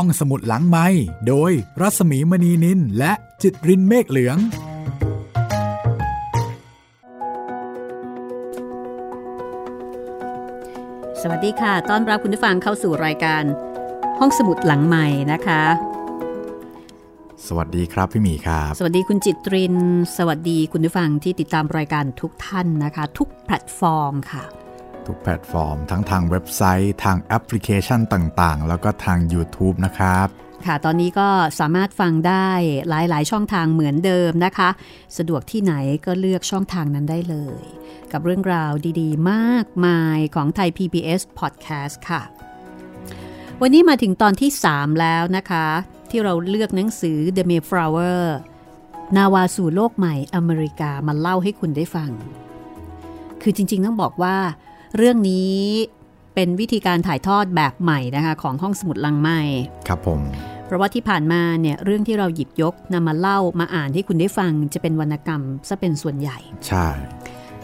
ห้องสมุดหลังไม้โดยรัสมีมณีนินและจิตรินเมฆเหลือง สวัสดีค่ะ ต้อนรับคุณผู้ฟังเข้าสู่รายการ ห้องสมุดหลังใหม่นะคะ สวัสดีครับพี่หมีครับ สวัสดีคุณจิตริน สวัสดีคุณผู้ฟังที่ติดตามรายการทุกท่านนะคะ ทุกแพลตฟอร์มค่ะ ทุกแพลตฟอร์ม ทั้งทางเว็บไซต์ ทางแอปพลิเคชันต่างๆ แล้วก็ทาง YouTube นะครับค่ะ ตอนนี้ก็สามารถฟังได้หลาย ๆ ช่องทางเหมือนเดิมนะคะ สะดวกที่ไหนก็เลือกช่องทางนั้นได้เลย กับเรื่องราวดีๆ มากมายของไทย PBS Podcast ค่ะ วันนี้มาถึงตอนที่ 3 แล้วนะคะ ที่เราเลือกหนังสือ The Mayflower นาวาสู่โลกใหม่อเมริกามาเล่าให้คุณได้ฟัง คือจริง ๆ ต้องบอกว่า เรื่องนี้เป็นวิธีการถ่ายทอดแบบใหม่นะคะของห้องสมุดลังไม้ครับผม เพราะว่าที่ผ่านมาเนี่ยเรื่องที่เราหยิบยกนำมาเล่ามาอ่านให้คุณได้ฟังจะเป็นวรรณกรรมซะเป็นส่วนใหญ่ ใช่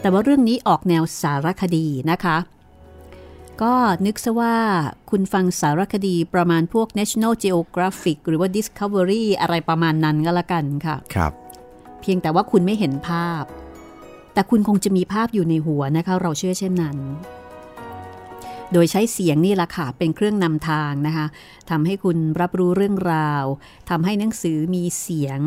แต่ว่าเรื่องนี้ออกแนวสารคดีนะคะ ก็นึกซะว่าคุณฟังสารคดีประมาณพวก National Geographic หรือว่า Discovery อะไรประมาณนั้นก็แล้วกันค่ะ ครับ เพียงแต่ว่าคุณไม่เห็นภาพ แต่คุณคงจะมีภาพอยู่ในหัวนะคะ เราเชื่อเช่นนั้น โดยใช้เสียงนี่แหละค่ะ เป็นเครื่องนำทางนะคะทำให้คุณรับรู้เรื่องราวทำให้หนังสือมีเสียง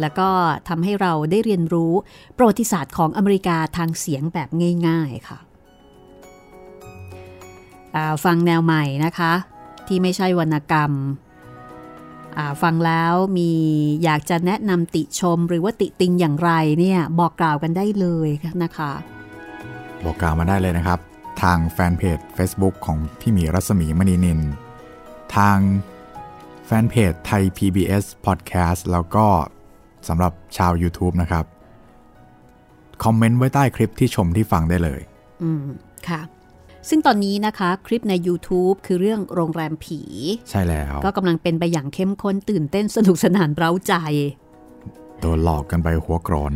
แล้วก็ทำให้เราได้เรียนรู้ประวัติศาสตร์ของอเมริกาทางเสียงแบบง่าย ๆค่ะฟังแนวใหม่นะคะ ที่ไม่ใช่วรรณกรรม ฟังแล้วมีอยากจะแนะนำติชมหรือว่าติติงอย่างไรเนี่ยบอกกล่าวกันได้เลยนะคะ บอกกล่าวมาได้เลยนะครับ ทางแฟนเพจ Facebook ของพี่หมีรัศมีมณีนิน ทางแฟนเพจไทย PBS Podcast แล้วก็สำหรับชาว YouTube นะครับ คอมเมนต์ไว้ใต้คลิปที่ชมที่ฟังได้เลย อืม ค่ะ ซึ่งตอนนี้นะคะคลิปใน YouTube คือเรื่องโรงแรมผี ใช่แล้ว ก็กำลังเป็นไปอย่างเข้มข้นตื่นเต้นสนุกสนานเร้าใจโดนหลอกกันไปหัวโกร๋น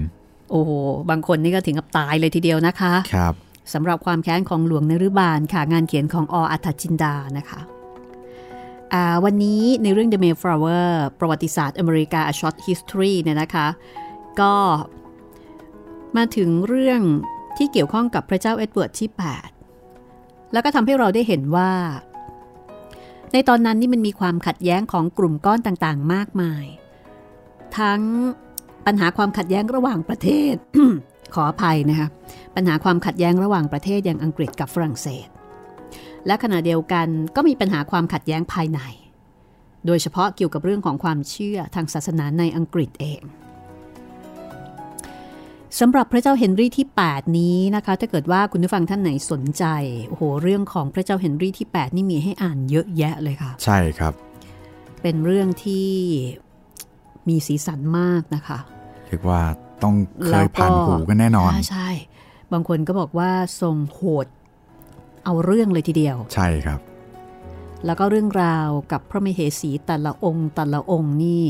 โอ้โห บางคนนี่ก็ถึงกับตายเลยทีเดียวนะคะ ครับสำหรับความแค้นของหลวงนฤบาลค่ะ งานเขียนของอ.อรรถจินดานะคะอ่าวันนี้ในเรื่อง The Mayflower ประวัติศาสตร์อเมริกา A Short History เนี่ยนะคะ ก็มาถึงเรื่องที่เกี่ยวข้องกับพระเจ้าเอ็ดเวิร์ดที่ 8 แล้วก็ทำให้เราได้เห็นว่า ในตอนนั้นนี่มันมีความขัดแย้งของกลุ่มก้อนต่างๆ มากมาย ทั้งปัญหาความขัดแย้งระหว่างประเทศ ขออภัยนะคะปัญหาความขัดแย้งระหว่างประเทศอย่างอังกฤษกับฝรั่งเศส และขณะเดียวกันก็มีปัญหาความขัดแย้งภายใน โดยเฉพาะเกี่ยวกับเรื่องของความเชื่อทางศาสนาในอังกฤษเอง สำหรับพระเจ้าเฮนรี่ที่ 8 นี้นะคะ ถ้าเกิดว่าคุณผู้ฟังท่านไหนสนใจโอ้โหเรื่องของพระเจ้าเฮนรี่ที่ 8 นี่มีให้อ่านเยอะแยะเลยค่ะ ใช่ครับ เป็นเรื่องที่มีสีสันมากนะคะเรียกว่าต้องเคยผ่านหูกันแน่นอนใช่ใช่บางคนก็บอกว่าทรงโหด เอาเรื่องเลยทีเดียว ใช่ครับ แล้วก็เรื่องราวกับพระมเหสีแต่ละองค์แต่ละองค์นี่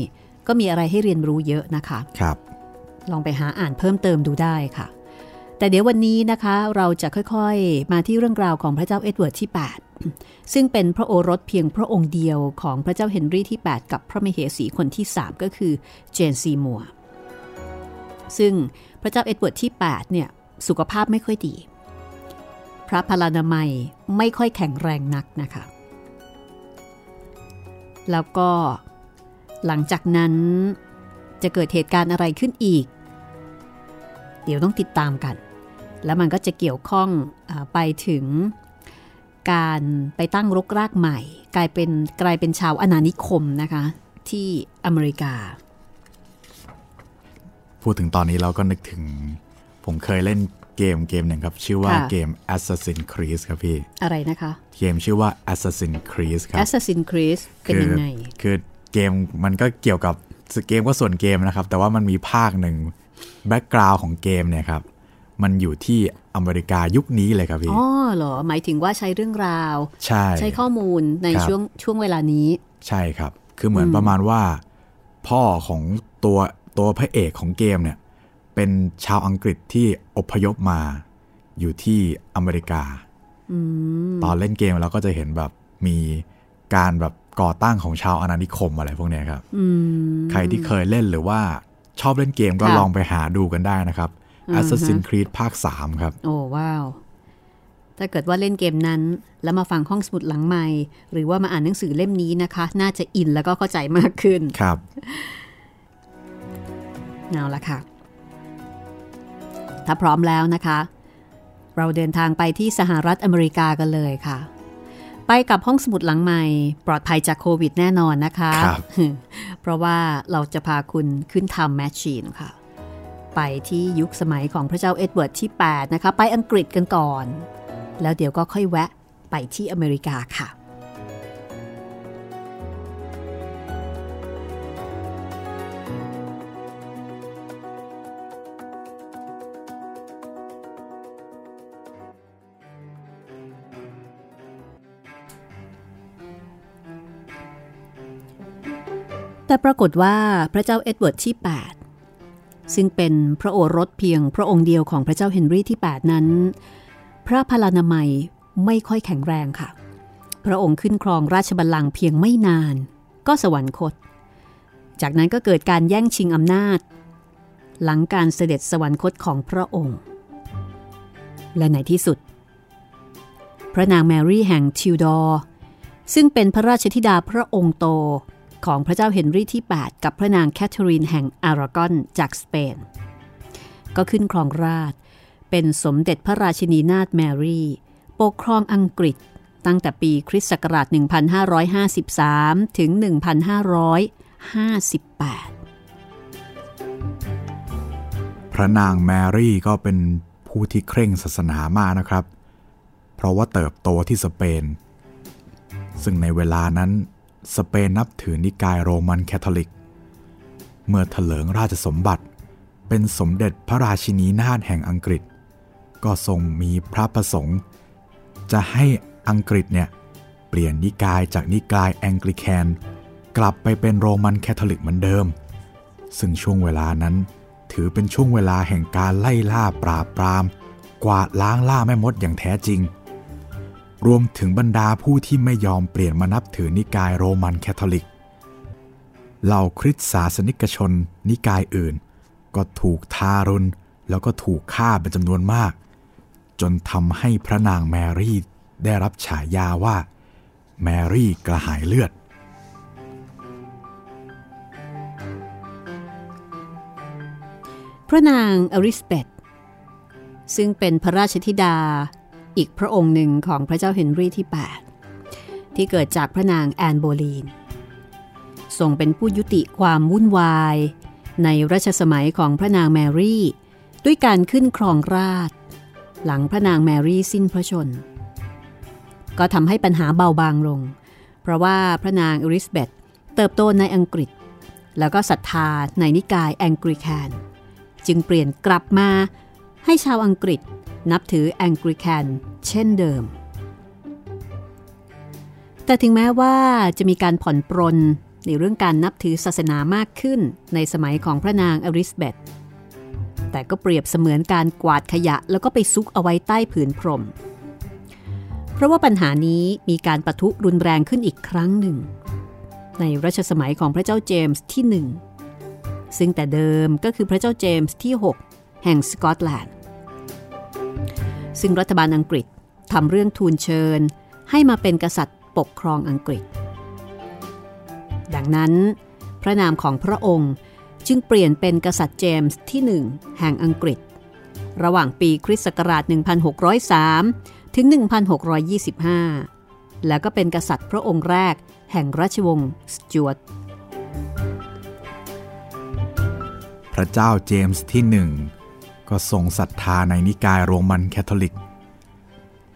ก็มีอะไรให้เรียนรู้เยอะนะคะ ครับ ลองไปหาอ่านเพิ่มเติมดูได้ค่ะ แต่เดี๋ยววันนี้นะคะเราจะค่อยๆ มาที่เรื่องราวของพระเจ้าเอ็ดเวิร์ดที่ 8 ซึ่งเป็นพระโอรสเพียงพระองค์เดียวของพระเจ้าเฮนรี่ที่ 8 กับพระมเหสีคนที่ 3 ก็คือเจนซีมัวร์ซึ่งพระเจ้าเอ็ดเวิร์ดที่ 8 เนี่ยสุขภาพไม่ค่อยดี พระพลานามัยไม่ค่อยแข็งแรงนักนะคะ แล้วก็หลังจากนั้นจะเกิดเหตุการณ์อะไรขึ้นอีก เดี๋ยวต้องติดตามกัน แล้วมันก็จะเกี่ยวข้องอไปถึงการไปตั้งรกรากใหม่ กลายเป็นกลายเป็นชาวอาณานิคมนะคะ ที่อเมริกา พูดถึงตอนนี้เราก็นึกถึง ผมเคยเล่นเกมเกมหนึ่งครับ ชื่อว่าค่ะเกม Assassin's Creed ครับพี่ อะไรนะคะ เกมชื่อว่า Assassin's Creed ครับ Assassin's Creed เป็นยังไง คือเกมมันก็เกี่ยวกับเกมก็ส่วนเกมนะครับ แต่ว่ามันมีภาคหนึ่ง แบ็กกราวน์ของเกมเนี่ยครับ มันอยู่ที่อเมริกายุคนี้เลยครับพี่ อ๋อเหรอ หมายถึงว่าใช้เรื่องราว ใช่ใช้ข้อมูลในครับช่วงช่วงเวลานี้ ใช่ครับ คือเหมือนประมาณว่า พ่อของตัวตัวพระเอกของเกมเนี่ย เป็นชาวอังกฤษที่อพยพมา อยู่ที่อเมริกาตอนเล่นเกมเราก็จะเห็นแบบมีการแบบก่อตั้งของชาวอาณานิคมอะไรพวกเนี้ยครับอืมใครที่เคยเล่นหรือว่า ชอบเล่นเกมก็ค่ะลองไปหาดูกันได้นะครับอือฮะ Assassin's Creed ภาค 3 ครับ โอ้ว้าว ถ้าเกิดว่าเล่นเกมนั้น แล้วมาฟังห้องสมุดหลังใหม่ หรือว่ามาอ่านหนังสือเล่มนี้นะคะ น่าจะอินแล้วก็เข้าใจมากขึ้นครับเอาละค่ะ ถ้าพร้อมแล้วนะคะ เราเดินทางไปที่สหรัฐอเมริกากันเลยค่ะ ไปกับห้องสมุดหลังใหม่ ปลอดภัยจากโควิดแน่นอนนะคะครับเพราะว่าเราจะพาคุณขึ้น time machine ค่ะ ไปที่ยุคสมัยของพระเจ้าเอ็ดเวิร์ดที่ 8 นะคะ ไปอังกฤษกันก่อน แล้วเดี๋ยวก็ค่อยแวะไปที่อเมริกาค่ะ แต่ปรากฏว่าพระเจ้าเอ็ดเวิร์ดที่ 8 ซึ่งเป็นพระโอรสเพียงพระองค์เดียวของพระเจ้าเฮนรี่ที่ 8 นั้น พระพลานามัยไม่ค่อยแข็งแรงค่ะ พระองค์ขึ้นครองราชบัลลังก์เพียงไม่นาน ก็สวรรคต จากนั้นก็เกิดการแย่งชิงอำนาจ หลังการเสด็จสวรรคตของพระองค์ และในที่สุด พระนางแมรี่แห่งทิวดอร์ซึ่งเป็นพระราชธิดาพระองค์โต ของพระเจ้าเฮนรีที่ 8 กับพระนางแคทเธอรีนแห่งอารากอนจากสเปน ก็ขึ้นครองราชย์ เป็นสมเด็จพระราชินีนาถแมรี่ ปกครองอังกฤษตั้งแต่ปีคริสต์ศักราช 1553 ถึง 1558 พระนางแมรี่ก็เป็นผู้ที่เคร่งศาสนามากนะครับ เพราะว่าเติบโตที่สเปน ซึ่งในเวลานั้น สเปนนับถือนิกายโรมันแคทอลิก เมื่อเถลิงราชสมบัติ เป็นสมเด็จพระราชินีนาถแห่งอังกฤษ ก็ทรงมีพระประสงค์ จะให้อังกฤษเนี่ยเปลี่ยนนิกายจากนิกายแองกลิแคนกลับไปเป็นโรมันแคทอลิกเหมือนเดิม ซึ่งช่วงเวลานั้นถือเป็นช่วงเวลาแห่งการไล่ล่าปราบปราม กวาดล้างล่าแม่มดอย่างแท้จริง รวมถึงบรรดาผู้ที่ไม่ยอมเปลี่ยนมานับถือนิกายโรมันแคทอลิก เหล่าคริสตศาสนิกชนนิกายอื่น ก็ถูกทารุณแล้วก็ถูกฆ่าเป็นจำนวนมาก จนทำให้พระนางแมรี่ได้รับฉายาว่า แมรี่กระหายเลือด พระนางอริสเบตซึ่งเป็นพระราชธิดา อีกพระองค์หนึ่งของพระเจ้าเฮนรี่ที่ 8 ที่เกิดจากพระนางแอนโบลีนทรงเป็นผู้ยุติความวุ่นวาย ในรัชสมัยของพระนางแมรี่ ด้วยการขึ้นครองราช หลังพระนางแมรี่สิ้นพระชน ก็ทำให้ปัญหาเบาบางลง เพราะว่าพระนางอริสเบตเติบโตในอังกฤษ แล้วก็ศรัทธาในนิกายแองกริแคน จึงเปลี่ยนกลับมาให้ชาวอังกฤษ นับถือแองกริแคนเช่นเดิม แต่ถึงแม้ว่าจะมีการผ่อนปรนในเรื่องการนับถือศาสนามากขึ้นในสมัยของพระนางอริสเบตแต่ก็เปรียบเสมือนการกวาดขยะแล้วก็ไปซุกเอาไว้ใต้ผืนพรม เพราะว่าปัญหานี้มีการประทุรุนแรงขึ้นอีกครั้งหนึ่ง ในรัชสมัยของพระเจ้าเจมส์ที่หนึ่งซึ่งแต่เดิมก็คือพระเจ้าเจมส์ที่ 6 แห่งสกอตแลนด์ ซึ่งรัฐบาลอังกฤษทำเรื่องทูลเชิญ ให้มาเป็นกษัตริย์ปกครองอังกฤษ ดังนั้น พระนามของพระองค์จึงเปลี่ยนเป็นกษัตริย์เจมส์ที่1แห่งอังกฤษ ระหว่างปีคริสต์ศักราช 1603 ถึง 1625 แล้วก็เป็นกษัตริย์พระองค์แรกแห่งราชวงศ์สจวตพระเจ้าเจมส์ที่หนึ่ง ก็ทรงศรัทธาในนิกายโรมันแคทอลิก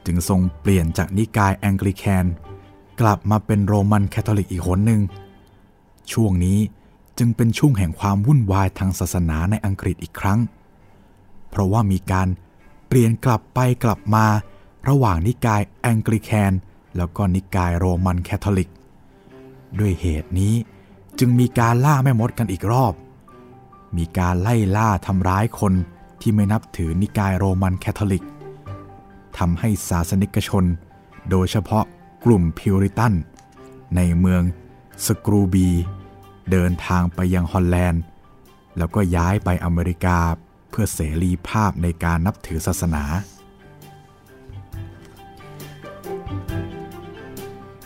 จึงทรงเปลี่ยนจากนิกายแองกลิแคน กลับมาเป็นโรมันแคทอลิกอีกหนหนึ่ง ช่วงนี้จึงเป็นช่วงแห่งความวุ่นวายทางศาสนาในอังกฤษอีกครั้ง เพราะว่ามีการเปลี่ยนกลับไปกลับมาระหว่างนิกายแองกลิแคน แล้วก็นิกายโรมันแคทอลิก ด้วยเหตุนี้จึงมีการล่าแม่มดกันอีกรอบ มีการไล่ล่าทำร้ายคน ที่ไม่นับถือนิกายโรมันแคทอลิกทำให้ศาสนิกชน โดยเฉพาะกลุ่มพิวริตัน ในเมืองสกรูบี เดินทางไปยังฮอลแลนด์ แล้วก็ย้ายไปอเมริกาเพื่อเสรีภาพในการนับถือศาสนา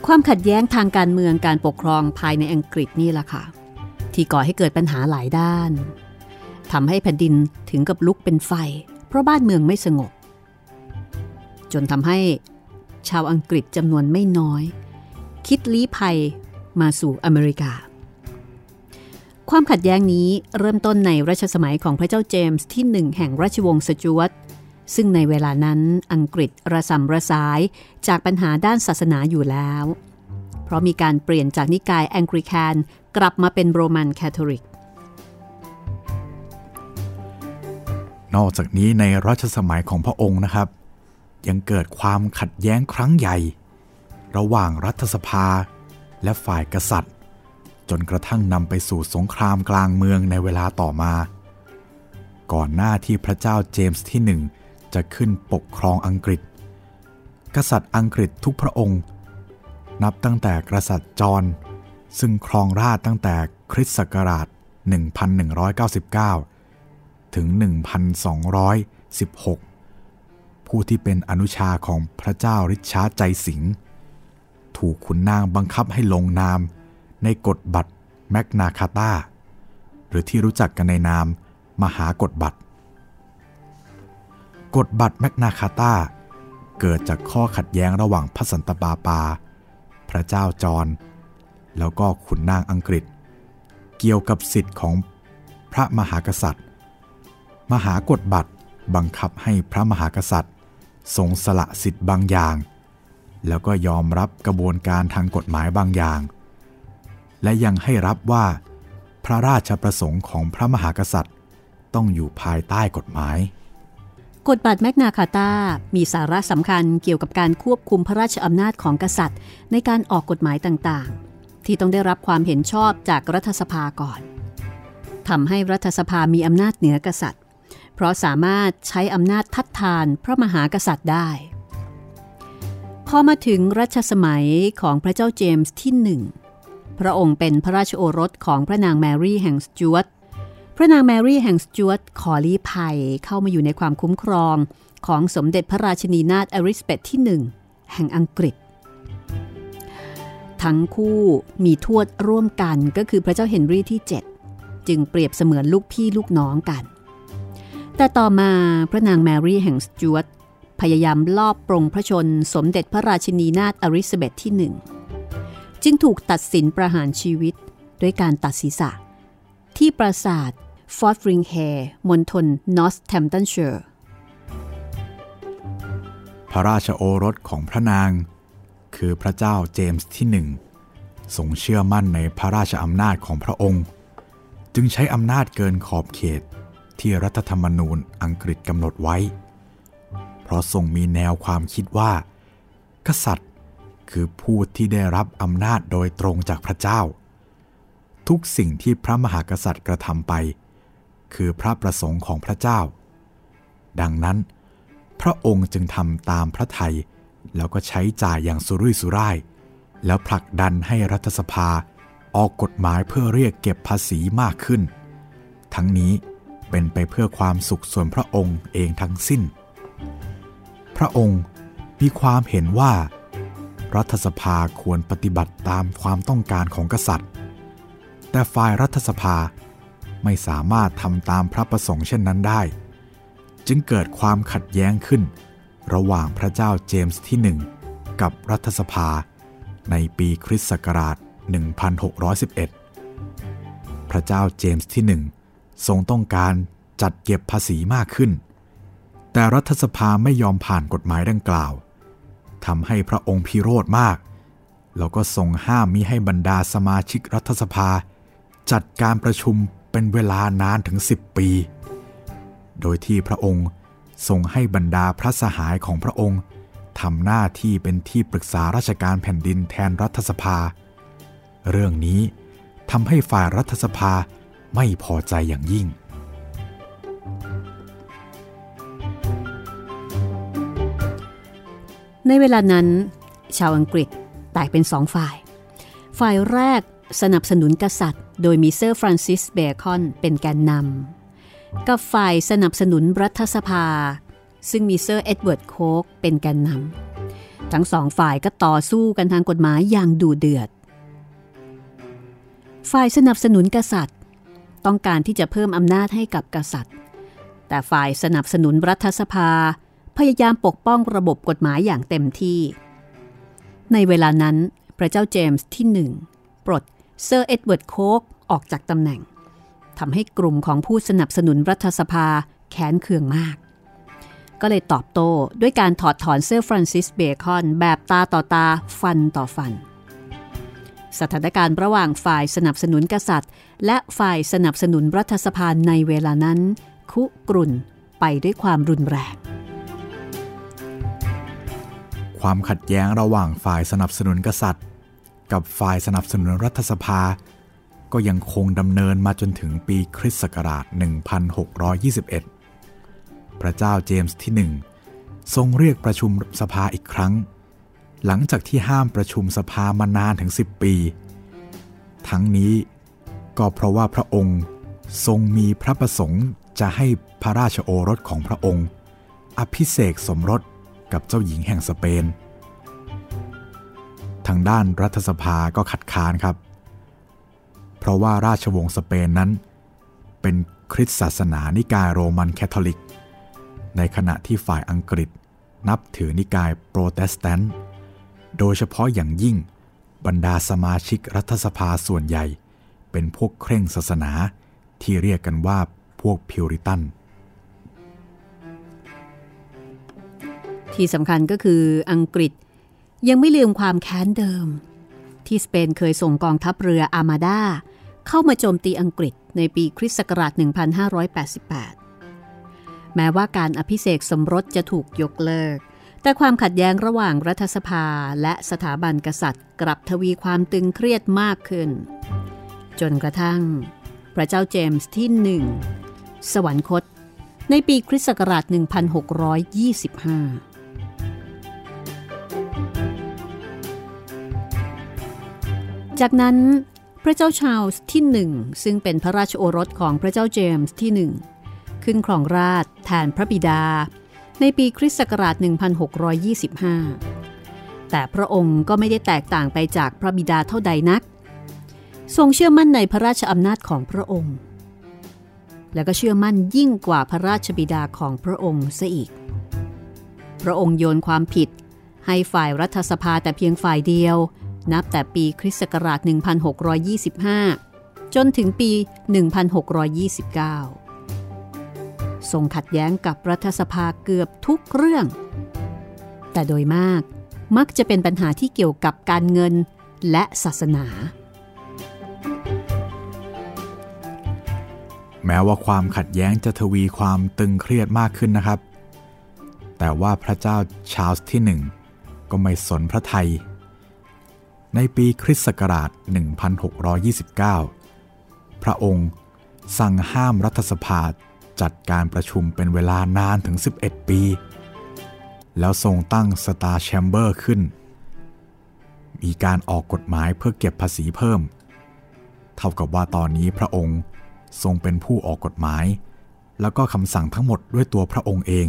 ความขัดแย้งทางการเมืองการปกครองภายในอังกฤษนี่แหละค่ะ ที่ก่อให้เกิดปัญหาหลายด้าน ทำให้แผ่นดินถึงกับลุกเป็นไฟ เพราะบ้านเมืองไม่สงบ จนทำให้ชาวอังกฤษจำนวนไม่น้อย คิดลี้ภัยมาสู่อเมริกา ความขัดแย้งนี้เริ่มต้นในรัชสมัยของพระเจ้าเจมส์ที่หนึ่งแห่งราชวงศ์สจวตซึ่งในเวลานั้นอังกฤษระสำระสายจากปัญหาด้านศาสนาอยู่แล้ว เพราะมีการเปลี่ยนจากนิกายแองกริคนกลับมาเป็นโรมันแคทอลิก นอกจากนี้ในรัชสมัยของพระองค์นะครับ ยังเกิดความขัดแย้งครั้งใหญ่ ระหว่างรัฐสภาและฝ่ายกษัตริย์ จนกระทั่งนำไปสู่สงครามกลางเมืองในเวลาต่อมา ก่อนหน้าที่พระเจ้าเจมส์ที่หนึ่งจะขึ้นปกครองอังกฤษ กษัตริย์อังกฤษทุกพระองค์ นับตั้งแต่กษัตริย์จอห์นซึ่งครองราชตั้งแต่คริสต์ศักราช 1199 ถึง 1216 ผู้ที่เป็นอนุชาของพระเจ้าริชาร์ดใจสิงห์ถูกขุนนางบังคับให้ลงนาม ในกฎบัตรแมกนาคาตาหรือที่รู้จักกันในนาม มหากฎบัตรกฎบัตรแมกนาคาตาเกิดจากข้อขัดแย้งระหว่างพระสันตะปาปา พระเจ้าจอห์นแล้วก็ขุนนางอังกฤษ เกี่ยวกับสิทธิ์ของพระมหากษัตริย์ มหากฎบัตรบังคับให้พระมหากษัตริย์ ทรงสละสิทธิ์บางอย่าง แล้วก็ยอมรับกระบวนการทางกฎหมายบางอย่าง และยังให้รับว่าพระราชประสงค์ของพระมหากษัตริย์ ต้องอยู่ภายใต้กฎหมาย กฎบัตรแมกนาคาตามีสาระสำคัญเกี่ยวกับการควบคุมพระราชอำนาจของกษัตริย์ ในการออกกฎหมายต่างๆ ที่ต้องได้รับความเห็นชอบจากรัฐสภาก่อนทำให้รัฐสภามีอำนาจเหนือกษัตริย์ เพราะสามารถใช้อำนาจทัดทานพระมหากษัตริย์ได้ พอมาถึงรัชสมัยของพระเจ้าเจมส์ที่หนึ่งพระองค์เป็นพระราชโอรสของพระนางแมรี่แห่งสจวตพระนางแมรี่แห่งสจวตขอลี้ภัยเข้ามาอยู่ในความคุ้มครองของสมเด็จพระราชินีนาถอลิซาเบธที่หนึ่งแห่งอังกฤษ ทั้งคู่มีทวดร่วมกันก็คือพระเจ้าเฮนรี่ที่ 7 จึงเปรียบเสมือนลูกพี่ลูกน้องกัน แต่ต่อมาพระนางแมรี่แห่งสจวตพยายามลอบปรงพระชนสมเด็จพระราชินีนาถอลิซาเบธที่หนึ่งจึงถูกตัดสินประหารชีวิตด้วยการตัดศีรษะ ที่ปราสาทฟอเธอริงเฮย์มณฑลนอร์ทแธมป์ตันเชอร์พระราชโอรสของพระนาง คือพระเจ้าเจมส์ที่หนึ่งทรงเชื่อมั่นในพระราชอำนาจของพระองค์ จึงใช้อำนาจเกินขอบเขต ที่รัฐธรรมนูญอังกฤษกำหนดไว้ เพราะทรงมีแนวความคิดว่า กษัตริย์คือผู้ที่ได้รับอำนาจโดยตรงจากพระเจ้า ทุกสิ่งที่พระมหากษัตริย์กระทำไป คือพระประสงค์ของพระเจ้า ดังนั้น พระองค์จึงทำตามพระทัยแล้วก็ใช้จ่ายอย่างสุรุ่ยสุร่าย แล้วผลักดันให้รัฐสภาออกกฎหมายเพื่อเรียกเก็บภาษีมากขึ้น ทั้งนี้ เป็นไปเพื่อความสุขส่วนพระองค์เองทั้งสิ้น พระองค์มีความเห็นว่า รัฐสภาควรปฏิบัติตามความต้องการของกษัตริย์ แต่ฝ่ายรัฐสภาไม่สามารถทำตามพระประสงค์เช่นนั้นได้ จึงเกิดความขัดแย้งขึ้น ระหว่างพระเจ้าเจมส์ที่หนึ่งกับรัฐสภาในปีคริสต์ศักราช 1611 พระเจ้าเจมส์ที่หนึ่ง ทรงต้องการจัดเก็บภาษีมากขึ้น แต่รัฐสภาไม่ยอมผ่านกฎหมายดังกล่าวทำให้พระองค์พิโรธมาก แล้วก็ทรงห้ามมิให้บรรดาสมาชิกรัฐสภา จัดการประชุมเป็นเวลานานถึง 10 ปี โดยที่พระองค์ทรงให้บรรดาพระสหายของพระองค์ทำหน้าที่เป็นที่ปรึกษาราชการแผ่นดินแทนรัฐสภา เรื่องนี้ทำให้ฝ่ายรัฐสภา ไม่พอใจอย่างยิ่ง ในเวลานั้น ชาวอังกฤษแตกเป็นสองฝ่าย ฝ่ายแรกสนับสนุนกษัตริย์ โดยมีเซอร์ฟรานซิสเบคอนเป็นแกนนำกับฝ่ายสนับสนุนรัฐสภา ซึ่งมีเซอร์เอ็ดเวิร์ดโคกเป็นแกนนำทั้งสองฝ่ายก็ต่อสู้กันทางกฎหมายอย่างดุเดือด ฝ่ายสนับสนุนกษัตริย์ ต้องการที่จะเพิ่มอำนาจให้กับกษัตริย์ แต่ฝ่ายสนับสนุนรัฐสภา พยายามปกป้องระบบกฎหมายอย่างเต็มที่ ในเวลานั้น พระเจ้าเจมส์ที่หนึ่งปลดเซอร์เอ็ดเวิร์ดโคกออกจากตำแหน่งทำให้กลุ่มของผู้สนับสนุนรัฐสภาแค้นเคืองมาก ก็เลยตอบโต้ด้วยการถอดถอนเซอร์ฟรานซิสเบคอนแบบตาต่อตาฟันต่อฟัน สถานการณ์ระหว่างฝ่ายสนับสนุนกษัตริย์ และฝ่ายสนับสนุนรัฐสภาในเวลานั้น คุกรุ่นไปด้วยความรุนแรง ความขัดแย้งระหว่างฝ่ายสนับสนุนกษัตริย์ กับฝ่ายสนับสนุนรัฐสภา ก็ยังคงดำเนินมาจนถึงปีคริสต์ศักราช 1621 พระเจ้าเจมส์ที่หนึ่งทรงเรียกประชุมสภาอีกครั้ง หลังจากที่ห้ามประชุมสภามานานถึง 10 ปี ทั้งนี้ก็เพราะว่าพระองค์ทรงมีพระประสงค์จะให้พระราชโอรสของพระองค์ อภิเษกสมรสกับเจ้าหญิงแห่งสเปน ทางด้านรัฐสภาก็ขัดค้านครับ เพราะว่าราชวงศ์สเปนนั้น เป็นคริสตศาสนานิกายโรมันแคทอลิก ในขณะที่ฝ่ายอังกฤษนับถือนิกายโปรเตสแตนต์ โดยเฉพาะอย่างยิ่ง บรรดาสมาชิกรัฐสภาส่วนใหญ่ เป็นพวกเคร่งศาสนาที่เรียกกันว่าพวกพิวริตัน ที่สำคัญก็คืออังกฤษยังไม่ลืมความแค้นเดิม ที่สเปนเคยส่งกองทัพเรืออาร์มาดาเข้ามาโจมตีอังกฤษในปีคริสต์ศักราช 1588 แม้ว่าการอภิเษกสมรสจะถูกยกเลิก แต่ความขัดแย้งระหว่างรัฐสภาและสถาบันกษัตริย์ กลับทวีความตึงเครียดมากขึ้น จนกระทั่ง พระเจ้าเจมส์ที่หนึ่งสวรรคต ในปีคริสต์ศักราช 1625จากนั้นพระเจ้าชาลส์ที่หนึ่งซึ่งเป็นพระราชโอรสของพระเจ้าเจมส์ที่หนึ่งขึ้นครองราชแทนพระบิดา ในปีคริสต์ศักราช 1625 แต่พระองค์ก็ไม่ได้แตกต่างไปจากพระบิดาเท่าใดนัก ทรงเชื่อมั่นในพระราชอำนาจของพระองค์ และก็เชื่อมั่นยิ่งกว่าพระราชบิดาของพระองค์ซะอีก พระองค์โยนความผิดให้ฝ่ายรัฐสภาแต่เพียงฝ่ายเดียว นับแต่ปีคริสต์ศักราช 1625 จนถึงปี 1629 ทรงขัดแย้งกับรัฐสภาเกือบทุกเรื่อง แต่โดยมากมักจะเป็นปัญหาที่เกี่ยวกับการเงินและศาสนา แม้ว่าความขัดแย้งจะทวีความตึงเครียดมากขึ้นนะครับ แต่ว่าพระเจ้าชาร์ลส์ที่หนึ่งก็ไม่สนพระไทย ในปีคริสต์ศักราช 1629 พระองค์สั่งห้ามรัฐสภา จัดการประชุมเป็นเวลานานถึง 11 ปี แล้วทรงตั้งสตาร์แชมเบอร์ขึ้น มีการออกกฎหมายเพื่อเก็บภาษีเพิ่ม เท่ากับว่าตอนนี้พระองค์ทรงเป็นผู้ออกกฎหมาย แล้วก็คำสั่งทั้งหมดด้วยตัวพระองค์เอง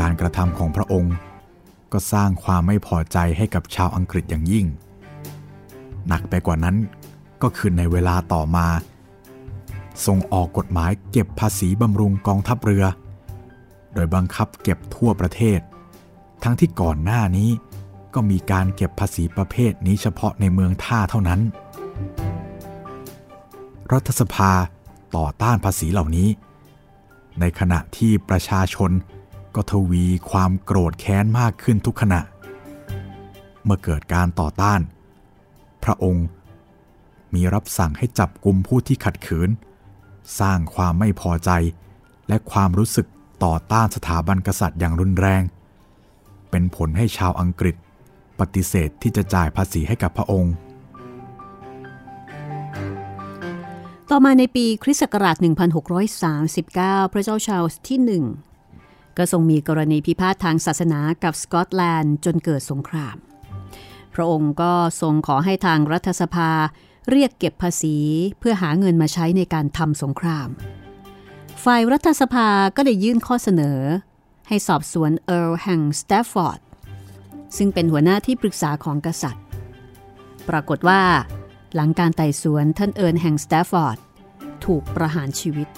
การกระทำของพระองค์ก็สร้างความไม่พอใจให้กับชาวอังกฤษอย่างยิ่ง หนักไปกว่านั้นก็คือในเวลาต่อมา ทรงออกกฎหมายเก็บภาษีบำรุงกองทัพเรือ โดยบังคับเก็บทั่วประเทศ ทั้งที่ก่อนหน้านี้ก็มีการเก็บภาษีประเภทนี้เฉพาะในเมืองท่าเท่านั้น รัฐสภาต่อต้านภาษีเหล่านี้ ในขณะที่ประชาชนก็ทวีความโกรธแค้นมากขึ้นทุกขณะ เมื่อเกิดการต่อต้าน พระองค์มีรับสั่งให้จับกลุ่มผู้ที่ขัดขืน สร้างความไม่พอใจ และความรู้สึกต่อต้านสถาบันกษัตริย์อย่างรุนแรง เป็นผลให้ชาวอังกฤษปฏิเสธที่จะจ่ายภาษีให้กับพระองค์ ต่อมาในปีคริสต์ศักราช 1639 พระเจ้าชาลส์ที่หนึ่งก็ทรงมีกรณีพิพาททางศาสนากับสกอตแลนด์จนเกิดสงคราม พระองค์ก็ทรงขอให้ทางรัฐสภา เรียกเก็บภาษีเพื่อหาเงินมาใช้ในการทำสงคราม ฝ่ายรัฐสภาก็ได้ยื่นข้อเสนอ ให้สอบสวนเอิร์ลแห่งสแตรฟฟอร์ดซึ่งเป็นหัวหน้าที่ปรึกษาของกษัตริย์ ปรากฏว่า หลังการไต่สวนท่านเอิร์ลแห่งสแตฟฟอร์ดถูกประหารชีวิต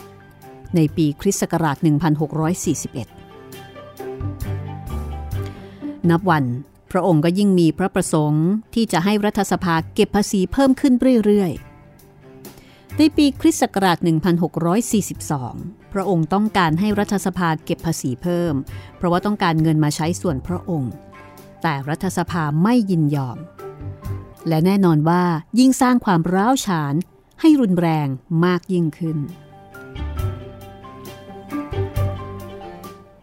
ในปีคริสต์ศักราช 1641 นับวัน พระองค์ก็ยิ่งมีพระประสงค์ที่จะให้รัฐสภาเก็บภาษีเพิ่มขึ้นเรื่อยๆ ในปีคริสต์ศักราช 1642 พระองค์ต้องการให้รัฐสภาเก็บภาษีเพิ่ม เพราะว่าต้องการเงินมาใช้ส่วนพระองค์ แต่รัฐสภาไม่ยินยอม และแน่นอนว่ายิ่งสร้างความร้าวฉานให้รุนแรงมากยิ่งขึ้น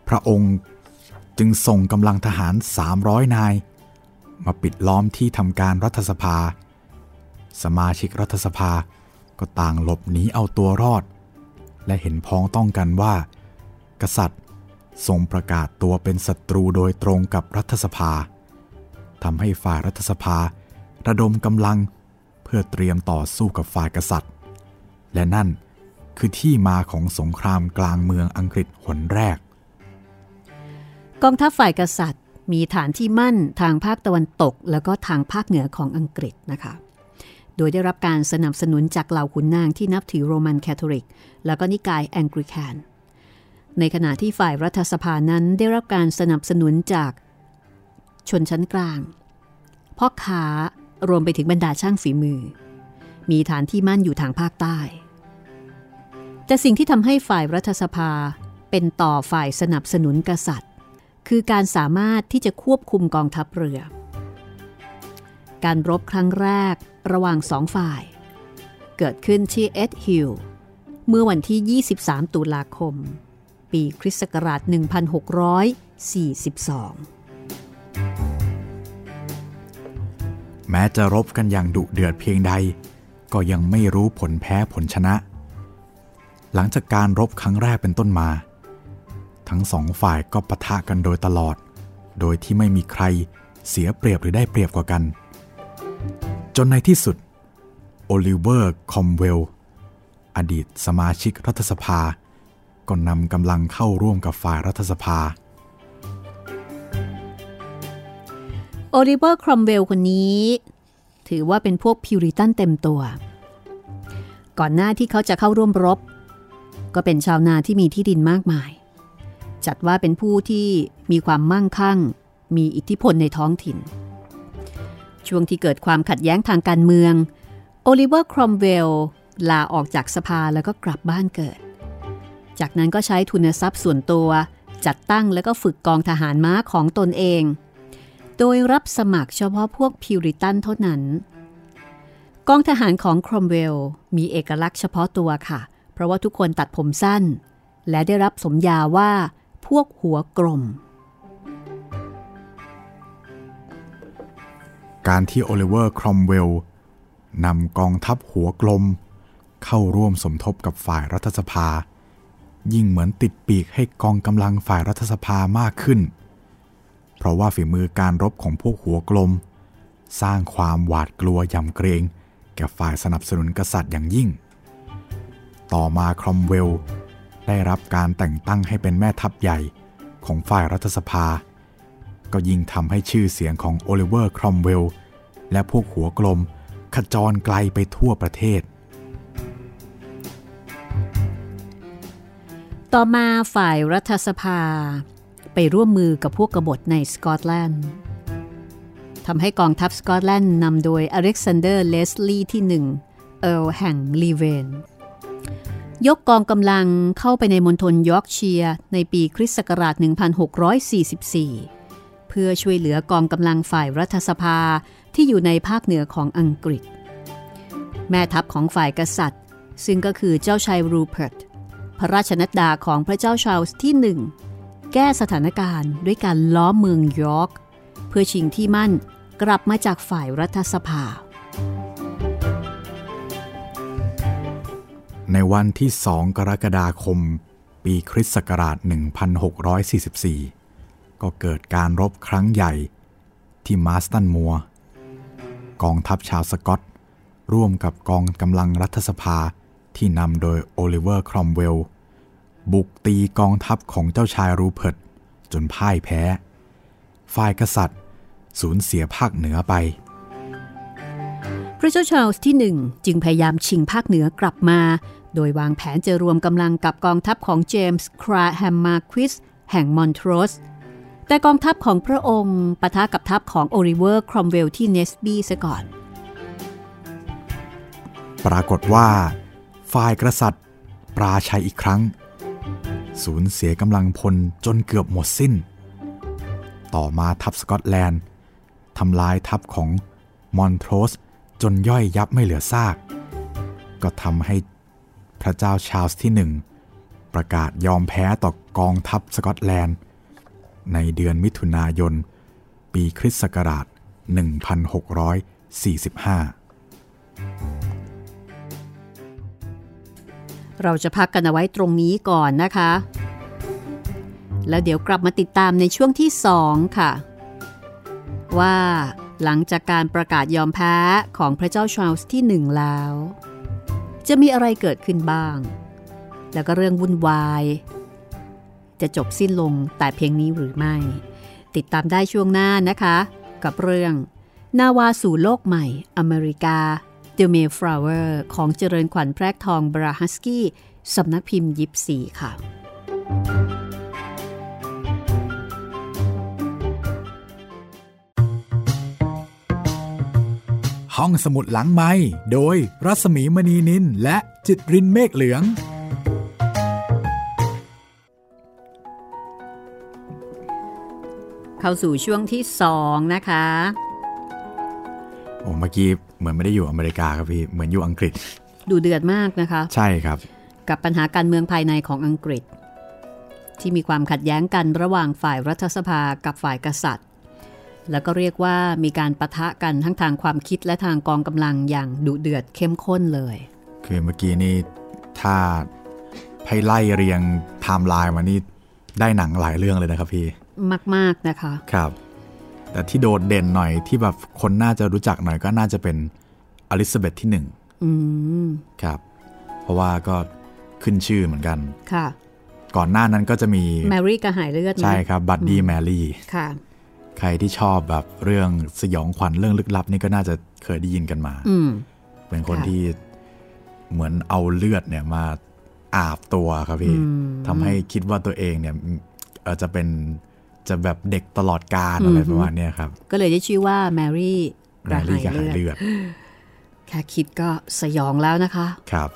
พระองค์ จึงส่งกำลังทหาร 300 นาย มาปิดล้อมที่ทำการรัฐสภา สมาชิกรัฐสภาก็ต่างหลบหนีเอาตัวรอด และเห็นพ้องต้องกันว่า กษัตริย์ทรงประกาศตัวเป็นศัตรูโดยตรงกับรัฐสภาทำให้ฝ่ายรัฐสภา ระดมกำลังเพื่อเตรียมต่อสู้กับฝ่ายกษัตริย์ และนั่นคือที่มาของสงครามกลางเมืองอังกฤษหนแรก กองทัพฝ่ายกษัตริย์ มีฐานที่มั่นทางภาคตะวันตก แล้วก็ทางภาคเหนือของอังกฤษนะคะโดยได้รับการสนับสนุนจากเหล่าขุนนางที่นับถือโรมันคาทอลิก แล้วก็นิกายแองกิแคนในขณะที่ฝ่ายรัฐสภานั้นได้รับการสนับสนุนจากชนชั้นกลางพ่อค้ารวมไปถึงบรรดาช่างฝีมือ มีฐานที่มั่นอยู่ทางภาคใต้ แต่สิ่งที่ทำให้ฝ่ายรัฐสภาเป็นต่อฝ่ายสนับสนุนกษัตริย์ คือการสามารถที่จะควบคุมกองทัพเรือ การรบครั้งแรกระหว่างสองฝ่าย เกิดขึ้นที่เอ็ดฮิลเมื่อวันที่ 23 ตุลาคม ปีคริสต์ศักราช 1642 แม้จะรบกันอย่างดุเดือดเพียงใด ก็ยังไม่รู้ผลแพ้ผลชนะ หลังจากการรบครั้งแรกเป็นต้นมา ทั้งสองฝ่ายก็ปะทะกันโดยตลอด โดยที่ไม่มีใครเสียเปรียบหรือได้เปรียบกว่ากัน จนในที่สุด โอลิเวอร์ ครอมเวล อดีตสมาชิกรัฐสภา ก็นำกำลังเข้าร่วมกับฝ่ายรัฐสภา โอลิเวอร์ ครอมเวลคนนี้ ถือว่าเป็นพวกพิวริตันเต็มตัว ก่อนหน้าที่เขาจะเข้าร่วมรบ ก็เป็นชาวนาที่มีที่ดินมากมาย จัดว่าเป็นผู้ที่มีความมั่งคั่ง มีอิทธิพลในท้องถิ่น ช่วงที่เกิดความขัดแย้งทางการเมือง โอลิเวอร์ครอมเวลลาออกจากสภาแล้วก็กลับบ้านเกิด จากนั้นก็ใช้ทุนทรัพย์ส่วนตัว จัดตั้งแล้วก็ฝึกกองทหารม้าของตนเอง โดยรับสมัครเฉพาะพวกพิวริตันเท่านั้น กองทหารของครอมเวลมีเอกลักษณ์เฉพาะตัวค่ะ เพราะว่าทุกคนตัดผมสั้น และได้รับสมญาว่า พวกหัวกลม การที่โอลิเวอร์ครอมเวลนำกองทัพหัวกลม เข้าร่วมสมทบกับฝ่ายรัฐสภา ยิ่งเหมือนติดปีกให้กองกำลังฝ่ายรัฐสภามากขึ้น เพราะว่าฝีมือการรบของพวกหัวกลม สร้างความหวาดกลัวยำเกรงแก่ฝ่ายสนับสนุนกษัตริย์อย่างยิ่ง ต่อมาครอมเวล ได้รับการแต่งตั้งให้เป็นแม่ทัพใหญ่ของฝ่ายรัฐสภา ก็ยิ่งทำให้ชื่อเสียงของโอลิเวอร์ครอมเวลและพวกหัวกลมขจรไกลไปทั่วประเทศ ต่อมาฝ่ายรัฐสภา ไปร่วมมือกับพวกกบฏในสกอตแลนด์ทำให้กองทัพสกอตแลนด์นำโดยอเล็กซานเดอร์เลสลีย์ที่หนึ่งเอิร์ลแห่งลีเวน ยกกองกำลังเข้าไปในมณฑลยอร์กเชียร์ในปีคริสต์ศักราช 1644 เพื่อช่วยเหลือกองกำลังฝ่ายรัฐสภาที่อยู่ในภาคเหนือของอังกฤษ แม่ทัพของฝ่ายกษัตริย์ ซึ่งก็คือเจ้าชายรูเพิร์ตพระราชนัดดาของพระเจ้าชาลส์ที่หนึ่งแก้สถานการณ์ด้วยการล้อมเมืองยอร์กเพื่อชิงที่มั่นกลับมาจากฝ่ายรัฐสภา ในวันที่ 2 กรกฎาคม ปีคริสต์ศักราช 1644 ก็เกิดการรบครั้งใหญ่ที่มาสตันมัว กองทัพชาวสกอต ร่วมกับกองกำลังรัฐสภาที่นำโดยโอลิเวอร์ครอมเวล บุกตีกองทัพของเจ้าชายรูเพิร์ตจนพ่ายแพ้ ฝ่ายกษัตริย์ สูญเสียภาคเหนือไป พระเจ้าชาลส์ที่หนึ่งจึงพยายามชิงภาคเหนือกลับมา โดยวางแผนจะรวมกำลังกับกองทัพของเจมส์ แกรแฮมมาร์ควิสแห่งมอนทรอสแต่กองทัพของพระองค์ปะทะกับทัพของโอลิเวอร์ครอมเวลที่เนสบีซะก่อน ปรากฏว่า ฝ่ายกษัตริย์ ปราชัยอีกครั้ง สูญเสียกำลังพลจนเกือบหมดสิ้น ต่อมาทัพสกอตแลนด์ทำลายทัพของมอนโทรสจนย่อยยับไม่เหลือซาก ก็ทำให้ พระเจ้าชาร์ลส์ที่หนึ่งประกาศยอมแพ้ต่อกองทัพสกอตแลนด์ ในเดือนมิถุนายน ปีคริสต์ศักราช 1645เราจะพักกันเอาไว้ตรงนี้ก่อนนะคะ แล้วเดี๋ยวกลับมาติดตามในช่วงที่ 2 ค่ะ ว่าหลังจากการประกาศยอมแพ้ของพระเจ้าชาร์ลส์ที่หนึ่งแล้ว จะมีอะไรเกิดขึ้นบ้าง แล้วก็เรื่องวุ่นวาย จะจบสิ้นลงแต่เพียงนี้หรือไม่ ติดตามได้ช่วงหน้านะคะ กับเรื่อง นาวาสู่โลกใหม่ อเมริกา The Mayflower ของเจริญขวัญแพรกทองบราฮัสกี้สำนักพิมพ์ยิปซีค่ะ ห้องสมุดหลังไม้โดยรัสมีมณีนินและจิตรินเมฆเหลือง เข้าสู่ช่วงที่2นะคะโอ้เมื่อกี้เหมือนไม่ได้อยู่อเมริกาครับพี่ เหมือนอยู่อังกฤษ ดูเดือดมากนะคะ ใช่ครับ กับปัญหาการเมืองภายในของอังกฤษ ที่มีความขัดแย้งกันระหว่างฝ่ายรัฐสภากับฝ่ายกษัตริย์ แล้วก็เรียกว่ามีการประทะกันทั้งทางความคิดและทางกองกำลังอย่างดุเดือดเข้มข้นเลย คือเมื่อกี้นี่ถ้าให้ไล่เรียงไทม์ไลน์มานี่ได้หนังหลายเรื่องเลยนะครับพี่ มาก ๆ นะคะ ครับ แต่ที่โดดเด่นหน่อยที่แบบคนน่าจะรู้จักหน่อยก็น่าจะเป็นอลิซาเบธที่หนึ่งอืมครับ เพราะว่าก็ขึ้นชื่อเหมือนกัน ค่ะ ก่อนหน้านั้นก็จะมีแมรี่กระหายเลือดนะใช่ครับ Bloody Mary ค่ะ ใครที่ชอบแบบเรื่องสยองขวัญเรื่องลึกลับนี่ก็น่าจะเคยได้ยินกันมาอืมเป็นคนค่ะที่เหมือนเอาเลือดเนี่ยมาอาบตัวครับพี่อืมทำให้คิดว่าตัวเองเนี่ยเอ่อจะเป็นจะแบบเด็กตลอดกาลอะไรประมาณเนี้ยครับ ก็เลยได้ชื่อว่าแมรี่กแมระหารี่ยกับหายเลือดเลือดแค่คิดก็สยองแล้วนะคะครับ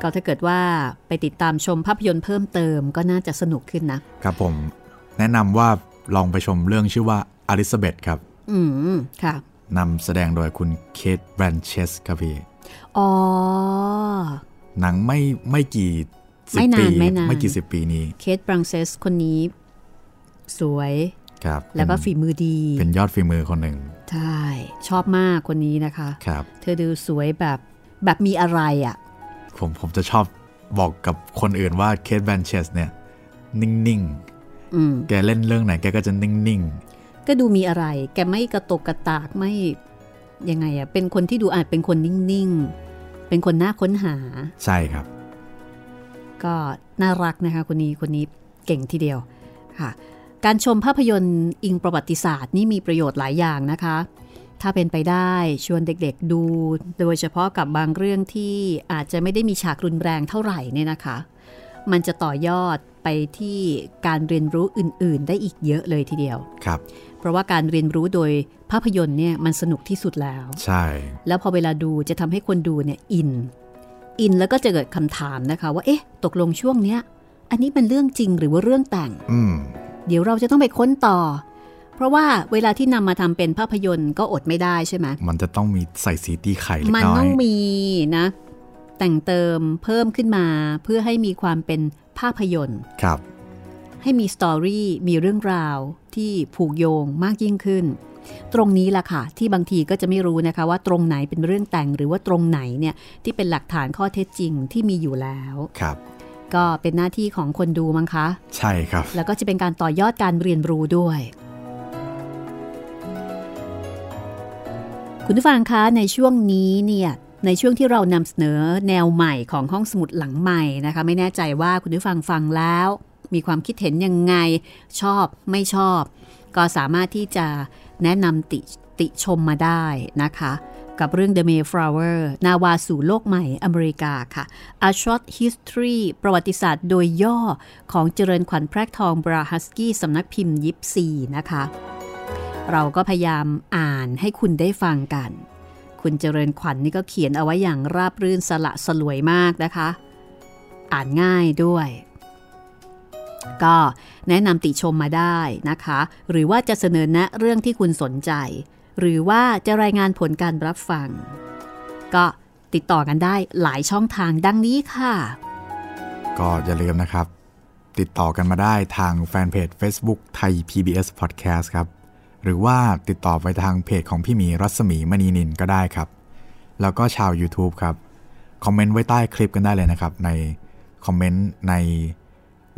ก็ถ้าเกิดว่าไปติดตามชมภาพยนตร์เพิ่มเติมก็น่าจะสนุกขึ้นนะครับผมแนะนำว่า ลองไปชมเรื่องชื่อว่าอลิซาเบธครับ อืม ค่ะนำแสดงโดยคุณเคทแบลนเชตต์ครับพี่ อ๋อ หนังไม่ไม่กี่สิบไม่นานปีไม่นานไม่กี่สิบปีนี้ เคท แบลนเชตต์คนนี้ สวยครับแล้วก็เป็นฝีมือดี เป็นยอดฝีมือคนหนึ่ง ใช่ ชอบมากคนนี้นะคะครับเธอดูสวยแบบแบบมีอะไรอะ่ะ ผมผมจะชอบบอกกับคนอื่นว่าเคทแบลนเชตต์เนี่ย นิ่งอืมๆ แกเล่นเรื่องไหนแกก็จะนิ่งก็ดูมีอะไร แกไม่กระตกกระตากไม่ยังไงอะ่ะเป็นคนที่ดูอาจเป็นคนนิ่งๆ เป็นคนน่าค้นหาๆใช่ครับ ก็น่ารักนะคะคนนี้คนนี้เก่งทีเดียวค่ะ การชมภาพยนตร์อิงประวัติศาสตร์นี่มีประโยชน์หลายอย่างนะคะ ถ้าเป็นไปได้ชวนเด็กๆดู โดยเฉพาะกับบางเรื่องที่อาจจะไม่ได้มีฉากรุนแรงเท่าไหร่เนี่ยนะคะ มันจะต่อยอดไปที่การเรียนรู้อื่น ๆ ได้อีกเยอะเลยทีเดียวครับ เพราะว่าการเรียนรู้โดยภาพยนตร์เนี่ยมันสนุกที่สุดแล้ว ใช่ แล้วพอเวลาดูจะทำให้คนดูเนี่ยอิน อินแล้วก็จะเกิดคำถามนะคะ ว่าเอ๊ะ ตกลงช่วงเนี้ย อันนี้เป็นเรื่องจริงหรือว่าเรื่องแต่งอืมเดี๋ยวเราจะต้องไปค้นต่อ เพราะว่าเวลาที่นำมาทำเป็นภาพยนตร์ก็อดไม่ได้ใช่ไหมมันจะต้องมีใส่สีตีไข่เล็กมันน้อต้ยองมีนะ แต่งเติมเพิ่มขึ้นมาเพื่อให้มีความเป็นภาพยนตร์ครับ ให้มีสตอรี่มีเรื่องราวที่ผูกโยงมากยิ่งขึ้น ตรงนี้ล่ะค่ะ ที่บางทีก็จะไม่รู้นะคะว่าตรงไหนเป็นเรื่องแต่งหรือว่าตรงไหนเนี่ยที่เป็นหลักฐานข้อเท็จจริงที่มีอยู่แล้วครับ ก็เป็นหน้าที่ของคนดูมั้งคะ ใช่ครับ แล้วก็จะเป็นการต่อยอดการเรียนรู้ด้วย คุณผู้ฟังคะในช่วงนี้เนี่ย ในช่วงที่เรานำเสนอแนวใหม่ของห้องสมุดหลังใหม่นะคะ ไม่แน่ใจว่าคุณผู้ฟังฟังแล้ว มีความคิดเห็นยังไงชอบไม่ชอบ ก็สามารถที่จะแนะนำติติชมมาได้นะคะ กับเรื่อง The Mayflower นาวาสู่โลกใหม่อเมริกาค่ะ A Short History ประวัติศาสตร์โดยย่อของเจริญขวัญแพรกทองบราฮัสกี้สำนักพิมพ์ยิปซีนะคะ เราก็พยายามอ่านให้คุณได้ฟังกัน คุณเจริญขวัญนนี่ก็เขียนเอาไว้อย่างราบรื่นสละสลวยมากนะคะ อ่านง่ายด้วย ก็แนะนำติชมมาได้นะคะ หรือว่าจะเสนอแนะเรื่องที่คุณสนใจ หรือว่าจะรายงานผลการรับฟัง ก็ติดต่อกันได้หลายช่องทางดังนี้ค่ะ ก็อย่าลืมนะครับ ติดต่อกันมาได้ทางแฟนเพจ Facebook ไทย PBS Podcast ครับ หรือว่าติดต่อไปทางเพจของพี่หมีรัศมีมณีนินก็ได้ครับ แล้วก็ชาว YouTube ครับ คอมเมนต์ไว้ใต้คลิปกันได้เลยนะครับ ในคอมเมนต์ใน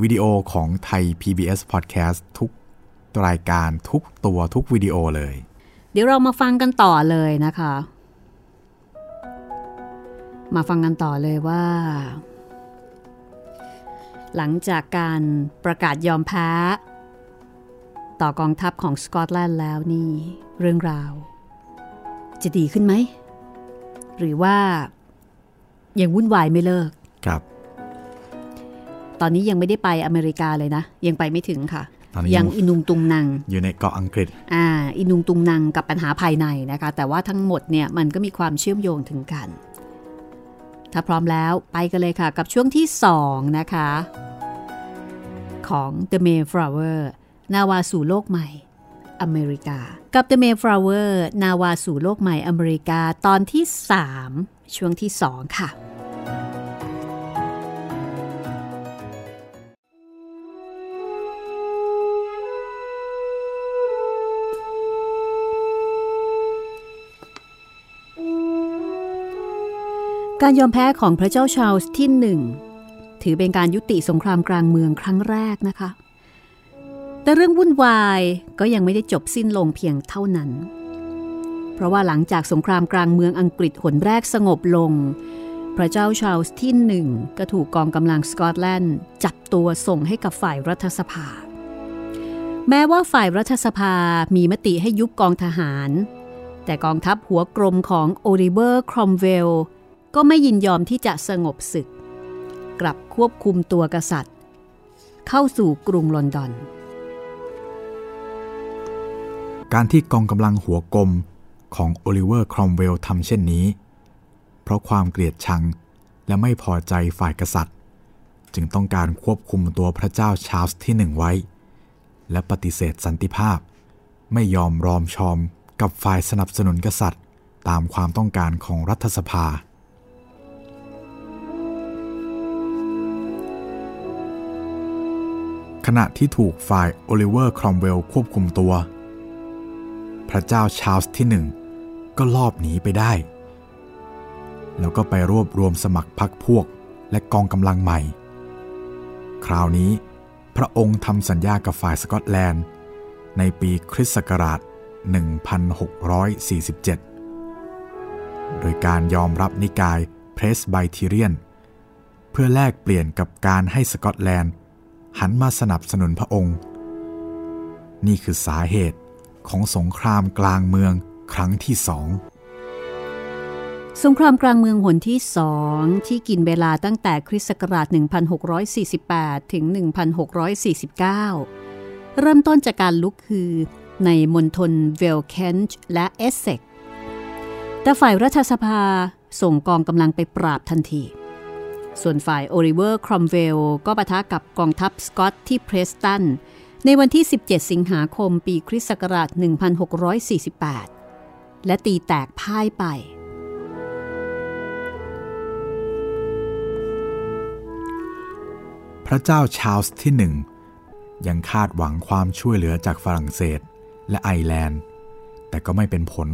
วิดีโอของไทย PBS Podcast ทุกรายการทุกตัวทุกวิดีโอเลย เดี๋ยวเรามาฟังกันต่อเลยนะคะ มาฟังกันต่อเลยว่า หลังจากการประกาศยอมแพ้ ต่อกองทัพของสกอตแลนด์แล้วนี่ เรื่องราว จะดีขึ้นไหม หรือว่ายังวุ่นวายไม่เลิกครับ ตอนนี้ยังไม่ได้ไปอเมริกาเลยนะ ยังไปไม่ถึงค่ะตอนนี้ยัยังงอินุงตุงนังอยู่ในเกาะอังกฤษ อ่า อินุงตุงนังกับปัญหาภายในนะคะ แต่ว่าทั้งหมดเนี่ยมันก็มีความเชื่อมโยงถึงกัน ถ้าพร้อมแล้วไปกันเลยค่ะ กับช่วงที่ 2 นะคะ ของ The Mayflower นาวาสู่โลกใหม่ อเมริกา กับ The Mayflower นาวาสู่โลกใหม่อเมริกาตอนที่ 3 ช่วงที่ 2 ค่ะการยอมแพ้ของพระเจ้าชาร์ลส์ที่หนึ่งถือเป็นการยุติสงครามกลางเมืองครั้งแรกนะคะ แต่เรื่องวุ่นวายก็ยังไม่ได้จบสิ้นลงเพียงเท่านั้น เพราะว่าหลังจากสงครามกลางเมืองอังกฤษหนแรกสงบลง พระเจ้าชาร์ลส์ที่หนึ่งก็ถูกกองกำลังสกอตแลนด์จับตัวส่งให้กับฝ่ายรัฐสภา แม้ว่าฝ่ายรัฐสภามีมติให้ยุบกองทหาร แต่กองทัพหัวกลมของโอลิเวอร์ครอมเวลก็ไม่ยินยอมที่จะสงบศึก กลับควบคุมตัวกษัตริย์ เข้าสู่กรุงลอนดอน การที่กองกำลังหัวกลมของโอลิเวอร์ครอมเวลทำเช่นนี้ เพราะความเกลียดชังและไม่พอใจฝ่ายกษัตริย์ จึงต้องการควบคุมตัวพระเจ้าชาร์ลส์ที่หนึ่งไว้ และปฏิเสธสันติภาพ ไม่ยอมรอมชอมกับฝ่ายสนับสนุนกษัตริย์ ตามความต้องการของรัฐสภา ขณะที่ถูกฝ่ายโอลิเวอร์ครอมเวลควบคุมตัว พระเจ้าชาร์ลส์ที่หนึ่งก็ลอบหนีไปได้ แล้วก็ไปรวบรวมสมัครพรรคพวกและกองกำลังใหม่ คราวนี้พระองค์ทำสัญญากับฝ่ายสกอตแลนด์ ในปีคริสต์ศักราช 1647 โดยการยอมรับนิกายเพรสไบทีเรียน เพื่อแลกเปลี่ยนกับการให้สกอตแลนด์ หันมาสนับสนุนพระองค์ นี่คือสาเหตุ ของสงครามกลางเมืองครั้งที่สองสงครามกลางเมืองหนที่สองที่กินเวลาตั้งแต่คริสต์ศักราช 1648 ถึง 1649 เริ่มต้นจากการลุกฮือในมณฑลเวลส์ เคนต์และเอสเซ็กซ์แต่ฝ่ายรัฐสภาส่งกองกำลังไปปราบทันที ส่วนฝ่ายโอลิเวอร์ครอมเวลก็ปะทะกับกองทัพสกอตที่เพรสตัน ในวันที่ 17 สิงหาคมปีคริสต์ศักราช 1648 และตีแตกพ่ายไป พระเจ้าชาลส์ที่หนึ่งยังคาดหวังความช่วยเหลือจากฝรั่งเศสและไอร์แลนด์ แต่ก็ไม่เป็นผล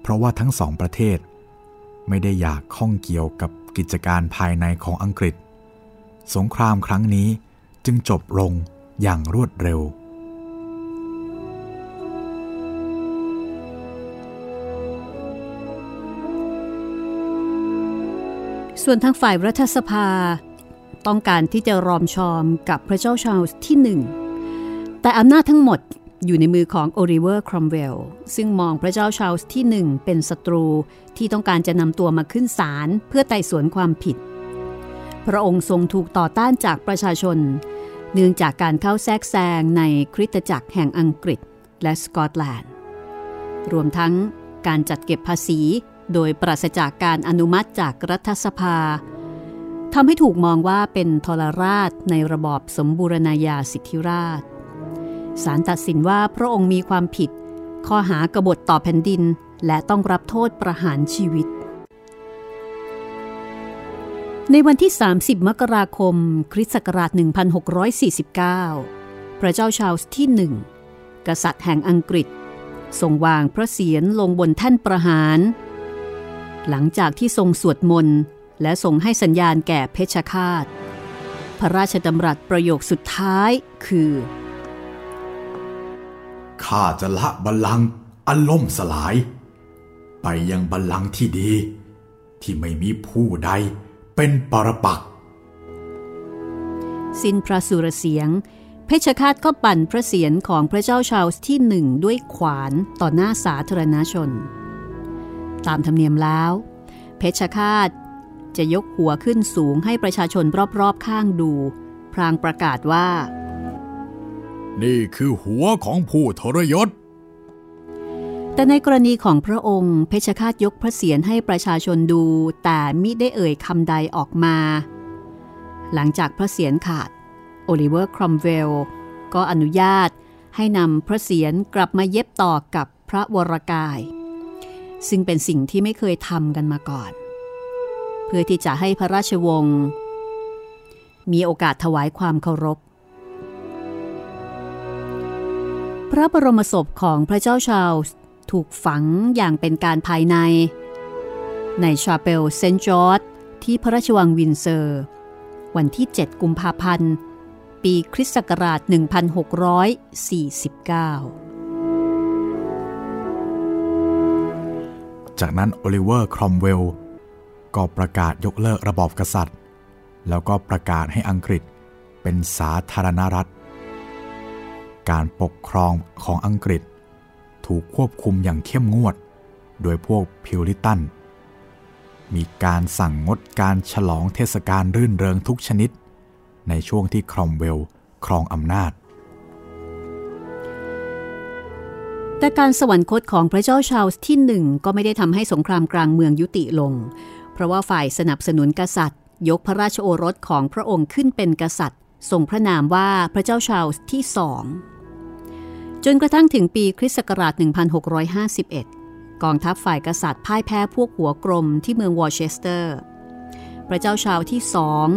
เพราะว่าทั้งสองประเทศ ไม่ได้อยากข้องเกี่ยวกับกิจการภายในของอังกฤษ สงครามครั้งนี้จึงจบลง อย่างรวดเร็ว ส่วนทางฝ่ายรัฐสภา ต้องการที่จะรอมชอมกับพระเจ้าชาลส์ที่หนึ่ง แต่อำนาจทั้งหมดอยู่ในมือของโอริเวอร์ครอมเวลซึ่งมองพระเจ้าชาลส์ที่หนึ่งเป็นศัตรูที่ต้องการจะนำตัวมาขึ้นศาลเพื่อไต่สวนความผิด พระองค์ทรงถูกต่อต้านจากประชาชน เนื่องจากการเข้าแทรกแซงในคริสตจักรแห่งอังกฤษและสกอตแลนด์ รวมทั้งการจัดเก็บภาษีโดยปราศจากการอนุมัติจากรัฐสภาทำให้ถูกมองว่าเป็นทรราชในระบอบสมบูรณาญาสิทธิราชศาลตัดสินว่าพระองค์มีความผิด ข้อหากบฏต่อแผ่นดิน และต้องรับโทษประหารชีวิต ในวันที่ 30 มกราคม คริสต์ศักราช 1649 พระเจ้าชาลส์ที่หนึ่งกษัตริย์แห่งอังกฤษ ทรงวางพระเศียรลงบนแท่นประหาร หลังจากที่ทรงสวดมนต์ และทรงให้สัญญาณแก่เพชฌฆาต พระราชดำรัสประโยคสุดท้ายคือ ข้าจะละบัลลังก์อันล่มสลาย ไปยังบัลลังก์ที่ดี ที่ไม่มีผู้ใด เป็นปรปักสิ้นพระสุรเสียง เพชฌฆาตก็ปั่นพระเศียรของพระเจ้าชาวที่หนึ่งด้วยขวานต่อหน้าสาธารณชน ตามธรรมเนียมแล้ว เพชฌฆาตจะยกหัวขึ้นสูงให้ประชาชนรอบๆข้างดูพรางประกาศว่า นี่คือหัวของผู้ทรยศ แต่ในกรณีของพระองค์ เพชฌฆาตยกพระเศียรให้ประชาชนดู แต่มิได้เอ่ยคำใดออกมา หลังจากพระเศียรขาด โอลิเวอร์ครอมเวลก็อนุญาตให้นำพระเศียรกลับมาเย็บต่อกับพระวรกาย ซึ่งเป็นสิ่งที่ไม่เคยทำกันมาก่อน เพื่อที่จะให้พระราชวงศ์มีโอกาสถวายความเคารพ พระบรมศพของพระเจ้าชาลส์ ถูกฝังอย่างเป็นการภายใน ใน chapel เซนต์จอร์จที่พระราชวังวินด์เซอร์ วันที่ 7 กุมภาพันธ์ ปีคริสต์ศักราช 1649 จากนั้นโอลิเวอร์ครอมเวลก็ประกาศยกเลิกระบอบกษัตริย์ แล้วก็ประกาศให้อังกฤษเป็นสาธารณรัฐ การปกครองของอังกฤษ ถูกควบคุมอย่างเข้มงวด โดยพวกพิวริตัน มีการสั่งงดการฉลองเทศกาลรื่นเริงทุกชนิด ในช่วงที่ครอมเวลครองอำนาจ แต่การสวรรคตของพระเจ้าชาลส์ที่หนึ่งก็ไม่ได้ทำให้สงครามกลางเมืองยุติลง เพราะว่าฝ่ายสนับสนุนกษัตริย์ ยกพระราชโอรสของพระองค์ขึ้นเป็นกษัตริย์ทรงพระนามว่าพระเจ้าชาลส์ที่สอง จนกระทั่งถึงปีคริสต์ศักราช 1651 กองทัพฝ่ายกษัตริย์พ่ายแพ้พวกหัวกลมที่เมืองวอร์เซสเตอร์ พระเจ้าชาลส์ที่สอง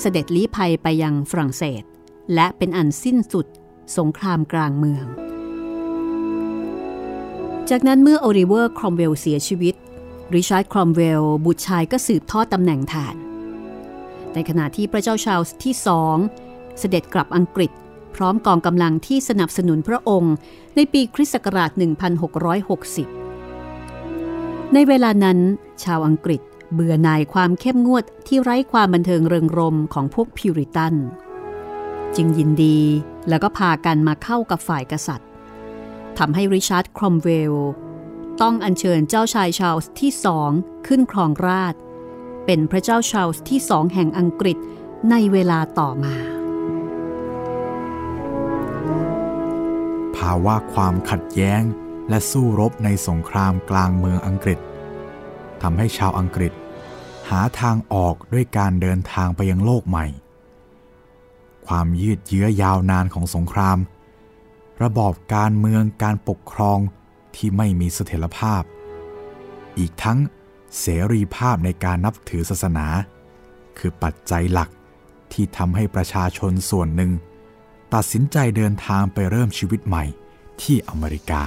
เสด็จลี้ภัยไปยังฝรั่งเศส และเป็นอันสิ้นสุดสงครามกลางเมือง จากนั้นเมื่อโอลิเวอร์ครอมเวลเสียชีวิต ริชาร์ดครอมเวลบุตรชายก็สืบทอดตำแหน่งแทนในขณะที่พระเจ้าชาวที่สองเสด็จกลับอังกฤษ พร้อมกองกำลังที่สนับสนุนพระองค์ ในปีคริสต์ศักราช 1660 ในเวลานั้น ชาวอังกฤษเบื่อหน่ายความเข้มงวดที่ไร้ความบันเทิงเริงรมของพวกพิวริตัน จึงยินดีแล้วก็พากันมาเข้ากับฝ่ายกษัตริย์ทำให้ริชาร์ดครอมเวลต้องอัญเชิญเจ้าชายชาลส์ที่สองขึ้นครองราช เป็นพระเจ้าชาลส์ที่สองแห่งอังกฤษในเวลาต่อมาาวะความขัดแย้งและสู้รบในสงครามกลางเมืองอังกฤษทำให้ชาวอังกฤษ หาทางออกด้วยการเดินทางไปยังโลกใหม่ ความยืดเยื้อยาวนานของสงคราม ระบอบการเมืองการปกครองที่ไม่มีเสถียรภาพ อีกทั้งเสรีภาพในการนับถือศาสนา คือปัจจัยหลักที่ทำให้ประชาชนส่วนหนึ่ง ตัดสินใจเดินทางไปเริ่มชีวิตใหม่ที่อเมริกา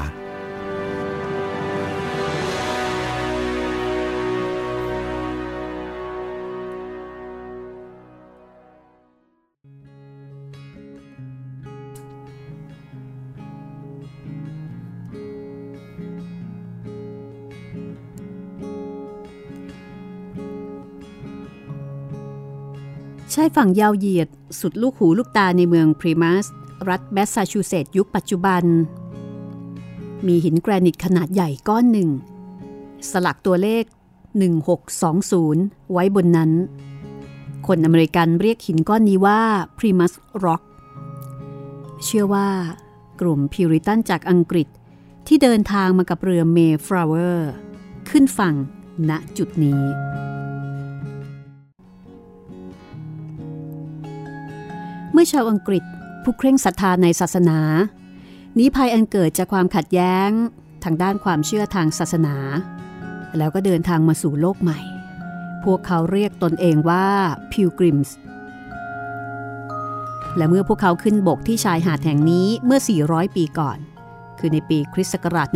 ายฝั่งยาวเหยียดสุดลูกหูลูกตาในเมืองพลีมัท รัฐแมสซาชูเซตส์ยุคปัจจุบัน มีหินแกรนิตขนาดใหญ่ก้อนหนึ่ง สลักตัวเลข 1620 ไว้บนนั้น คนอเมริกันเรียกหินก้อนนี้ว่าพลีมัทร็อกเชื่อว่ากลุ่มพิวริตันจากอังกฤษที่เดินทางมากับเรือเมย์ฟลาวเวอร์ ขึ้นฝั่งณจุดนี้ เมื่อชาวอังกฤษผู้เคร่งศรัทธาในศาสนานี้ภัยอันเกิดจากความขัดแย้งทางด้านความเชื่อทางศาสนา แล้วก็เดินทางมาสู่โลกใหม่ พวกเขาเรียกตนเองว่าพิวกริมส์และเมื่อพวกเขาขึ้นบกที่ชายหาดแห่งนี้เมื่อ 400 ปีก่อน คือในปีคริสต์ศักราช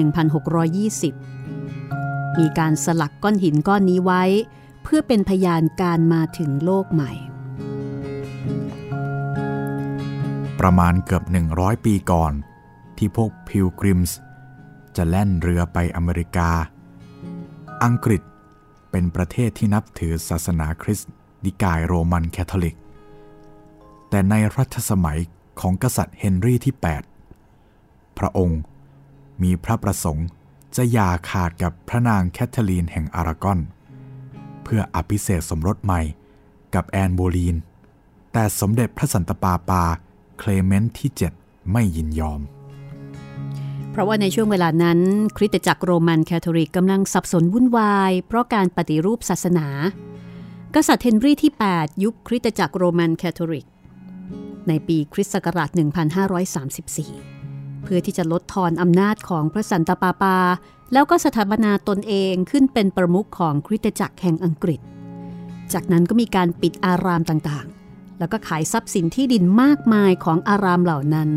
1620 มีการสลักก้อนหินก้อนนี้ไว้ เพื่อเป็นพยานการมาถึงโลกใหม่ ประมาณเกือบ 100 ปีก่อน ที่พวกพิลกริมส์จะแล่นเรือไปอเมริกา อังกฤษเป็นประเทศที่นับถือศาสนาคริสต์นิกายโรมันแคทอลิก แต่ในรัชสมัยของกษัตริย์เฮนรี่ที่ 8 พระองค์มีพระประสงค์จะหย่าขาดกับพระนางแคทเธอรีนแห่งอารากอน เพื่ออภิเษกสมรสใหม่กับแอนโบลีน แต่สมเด็จพระสันตะปาปา เคลเมนต์ที่ 7 ไม่ยินยอม เพราะว่าในช่วงเวลานั้น คริสตจักรโรมันแคทอลิกกำลังสับสนวุ่นวาย เพราะการปฏิรูปศาสนา กษัตริย์เฮนรี่ที่ 8 ยุบคริสตจักรโรมันแคทอลิก ในปีคริสต์ศักราช 1534 เพื่อที่จะลดทอนอำนาจของพระสันตะปาปา แล้วก็สถาปนาตนเองขึ้นเป็นประมุขของคริสตจักรแห่งอังกฤษ จากนั้นก็มีการปิดอารามต่างๆ แล้วก็ขายทรัพย์สินที่ดินมากมายของอารามเหล่านั้น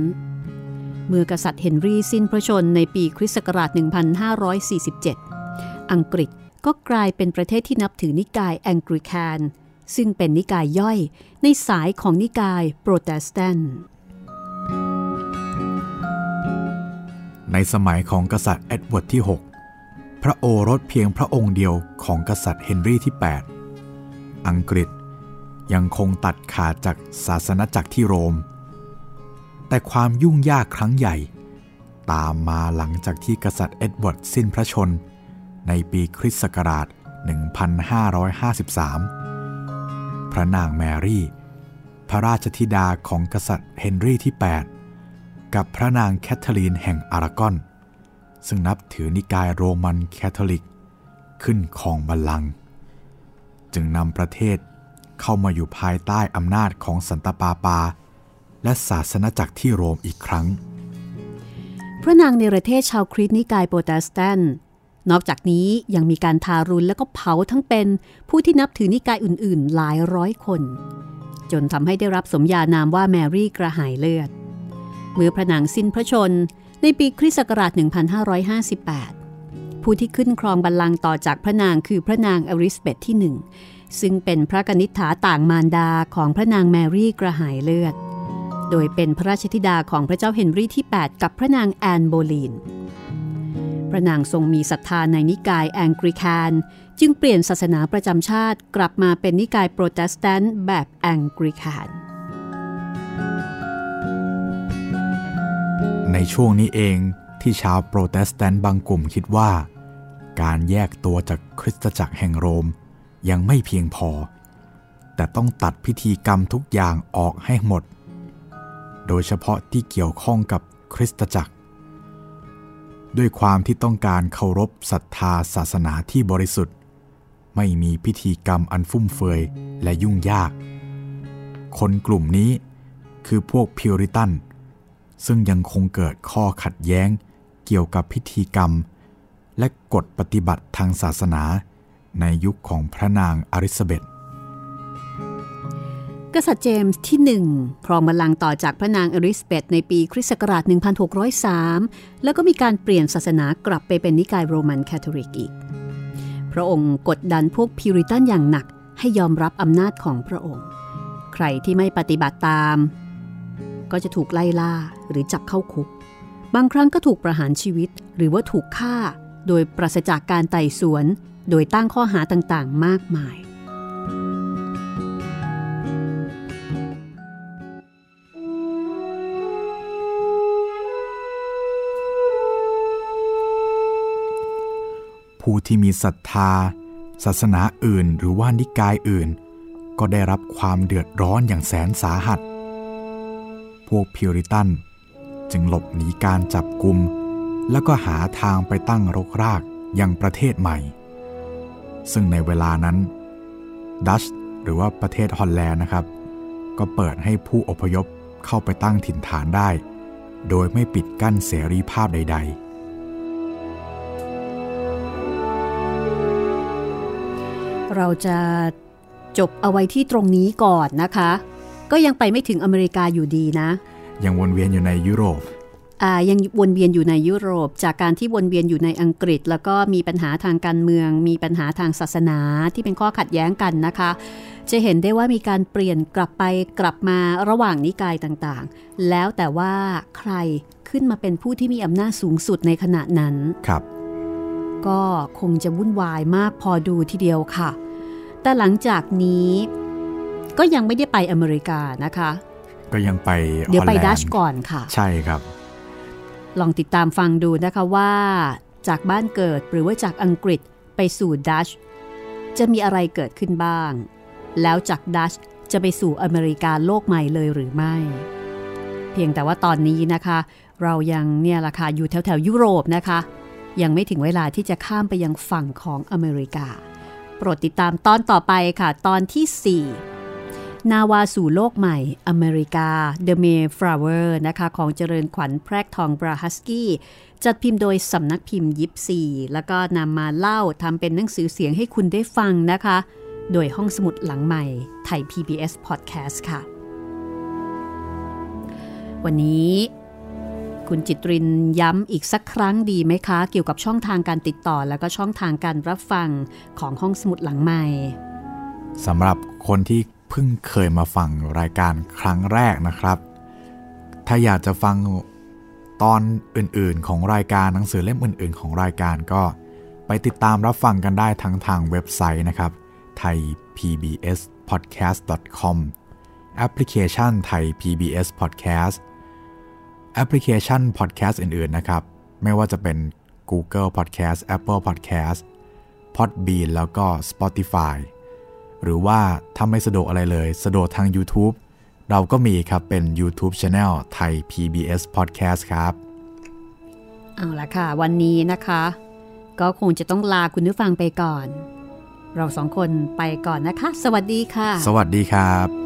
เมื่อกษัตริย์เฮนรี่สิ้นพระชนม์ในปีคริสต์ศักราช 1547 อังกฤษก็กลายเป็นประเทศที่นับถือนิกายแองกลิคันซึ่งเป็นนิกายย่อยในสายของนิกายโปรเตสแตนต์ในสมัยของกษัตริย์เอ็ดเวิร์ดที่ 6 พระโอรสเพียงพระองค์เดียวของกษัตริย์เฮนรี่ที่ 8 อังกฤษ ยังคงตัดขาดจากศาสนจักรที่โรม แต่ความยุ่งยากครั้งใหญ่ ตามมาหลังจากที่กษัตริย์เอ็ดเวิร์ดสิ้นพระชนม์ ในปีคริสต์ศักราช 1553 พระนางแมรี่ พระราชธิดาของกษัตริย์เฮนรี่ที่ 8 กับพระนางแคทเธอรีนแห่งอารากอน ซึ่งนับถือนิกายโรมันแคทอลิก ขึ้นครองบัลลังก์จึงนำประเทศ เข้ามาอยู่ภายใต้อำนาจของสันตปาปา และศาสนจักรที่โรมอีกครั้ง พระนางในประเทศชาวคริสต์นิกายโปรเตสแตนต์นอกจากนี้ยังมีการทารุณและก็เผาทั้งเป็นผู้ที่นับถือนิกายอื่นๆ หลายร้อยคน จนทำให้ได้รับสมญานามว่าแมรี่กระหายเลือด เมื่อพระนางสิ้นพระชนม์ ในปีคริสต์ศักราช 1558 ผู้ที่ขึ้นครองบัลลังก์ต่อจากพระนางคือพระนางอลิซาเบธที่หนึ่ง ซึ่งเป็นพระกนิษฐาต่างมารดาของพระนางแมรี่กระหายเลือด โดยเป็นพระราชธิดาของพระเจ้าเฮนรี่ที่ 8 กับพระนางแอนโบลีน พระนางทรงมีศรัทธาในนิกายแองกลิคันจึงเปลี่ยนศาสนาประจำชาติกลับมาเป็นนิกายโปรเตสแตนต์แบบแองกลิคันในช่วงนี้เองที่ชาวโปรเตสแตนต์บางกลุ่มคิดว่า การแยกตัวจากคริสตจักรแห่งโรม ยังไม่เพียงพอ แต่ต้องตัดพิธีกรรมทุกอย่างออกให้หมด โดยเฉพาะที่เกี่ยวข้องกับคริสตจักร ด้วยความที่ต้องการเคารพศรัทธาศาสนาที่บริสุทธิ์ ไม่มีพิธีกรรมอันฟุ่มเฟือยและยุ่งยาก คนกลุ่มนี้คือพวกพิวริตัน ซึ่งยังคงเกิดข้อขัดแย้งเกี่ยวกับพิธีกรรม และกฎปฏิบัติทางศาสนา ในยุคของพระนางอลิซาเบธกษัตริย์เจมส์ที่หนึ่งครองบัลลังก์ต่อจากพระนางอลิซาเบธในปีคริสต์ศักราช 1603 แล้วก็มีการเปลี่ยนศาสนากลับไปเป็นนิกายโรมันแคทอลิกอีก พระองค์กดดันพวกพิวริตันอย่างหนักให้ยอมรับอำนาจของพระองค์ ใครที่ไม่ปฏิบัติตาม ก็จะถูกไล่ล่าหรือจับเข้าคุก บางครั้งก็ถูกประหารชีวิตหรือว่าถูกฆ่า โดยปราศจากการไต่สวน โดยตั้งข้อหาต่างๆ มากมาย ผู้ที่มีศรัทธา ศาสนาอื่นหรือว่านิกายอื่น ก็ได้รับความเดือดร้อนอย่างแสนสาหัส พวกพิวริตันจึงหลบหนีการจับกลุ่มแล้วก็หาทางไปตั้งรกรากยังประเทศใหม่ ซึ่งในเวลานั้นดัชหรือว่าประเทศฮอลแลนด์นะครับ ก็เปิดให้ผู้อพยพเข้าไปตั้งถิ่นฐานได้ โดยไม่ปิดกั้นเสรีภาพใด ๆเราจะจบเอาไว้ที่ตรงนี้ก่อนนะคะ ก็ยังไปไม่ถึงอเมริกาอยู่ดีนะ ยังวนเวียนอยู่ในยุโรปอ่า ยังวนเวียนอยู่ในยุโรป จากการที่วนเวียนอยู่ในอังกฤษ แล้วก็มีปัญหาทางการเมือง มีปัญหาทางศาสนาที่เป็นข้อขัดแย้งกันนะคะ จะเห็นได้ว่ามีการเปลี่ยนกลับไปกลับมาระหว่างนิกายต่างๆ แล้วแต่ว่าใครขึ้นมาเป็นผู้ที่มีอำนาจสูงสุดในขณะนั้นครับ ก็คงจะวุ่นวายมากพอดูทีเดียวค่ะ แต่หลังจากนี้ก็ยังไม่ได้ไปอเมริกานะคะ ก็ยังไปเดี๋ยวไปฮอลแลนดัชก่อนค่ะ ใช่ครับ ลองติดตามฟังดูนะคะว่า จากบ้านเกิดหรือว่าจากอังกฤษไปสู่ดัชจะมีอะไรเกิดขึ้นบ้าง แล้วจากดัชจะไปสู่อเมริกาโลกใหม่เลยหรือไม่ เพียงแต่ว่าตอนนี้นะคะ เรายังเนี่ยละค่ะอยู่แถวแถวยุโรปนะคะ ยังไม่ถึงเวลาที่จะข้ามไปยังฝั่งของอเมริกา โปรดติดตามตอนต่อไปค่ะ ตอนที่ 4 นาวาสู่โลกใหม่อเมริกา The Mayflower นะคะของเจริญขวัญแพรกทองบราฮัสกี้ จัดพิมพ์โดยสำนักพิมพ์ยิปซี แล้วก็นำมาเล่าทำเป็นหนังสือเสียงให้คุณได้ฟังนะคะ โดยห้องสมุดหลังใหม่ไทย PBS Podcast ค่ะ วันนี้คุณจิตรินย้ำอีกสักครั้งดีไหมคะ เกี่ยวกับช่องทางการติดต่อแล้วก็ช่องทางการรับฟังของห้องสมุดหลังใหม่สำหรับคนที่ เพิ่งเคยมาฟังรายการครั้งแรกนะครับ ถ้าอยากจะฟังตอนอื่นๆ ของรายการหนังสือเล่มอื่น ๆ ของรายการก็ไปติดตามรับฟังกันได้ทั้งทางเว็บไซต์นะครับไทย PBS podcast com แอปพลิเคชันไทย PBS podcast แอปพลิเคชัน podcast อื่น ๆ นะครับ ไม่ว่าจะเป็น Google Podcast Apple Podcast Podbean แล้วก็ Spotify หรือว่าถ้าไม่สะดวกอะไรเลย สะดวกทาง YouTube เราก็มีครับเป็น YouTube Channel ไทย PBS Podcast ครับ เอาละค่ะ วันนี้นะคะ ก็คงจะต้องลาคุณผู้ฟังไปก่อน เราสองคนไปก่อนนะคะ สวัสดีค่ะ สวัสดีครับ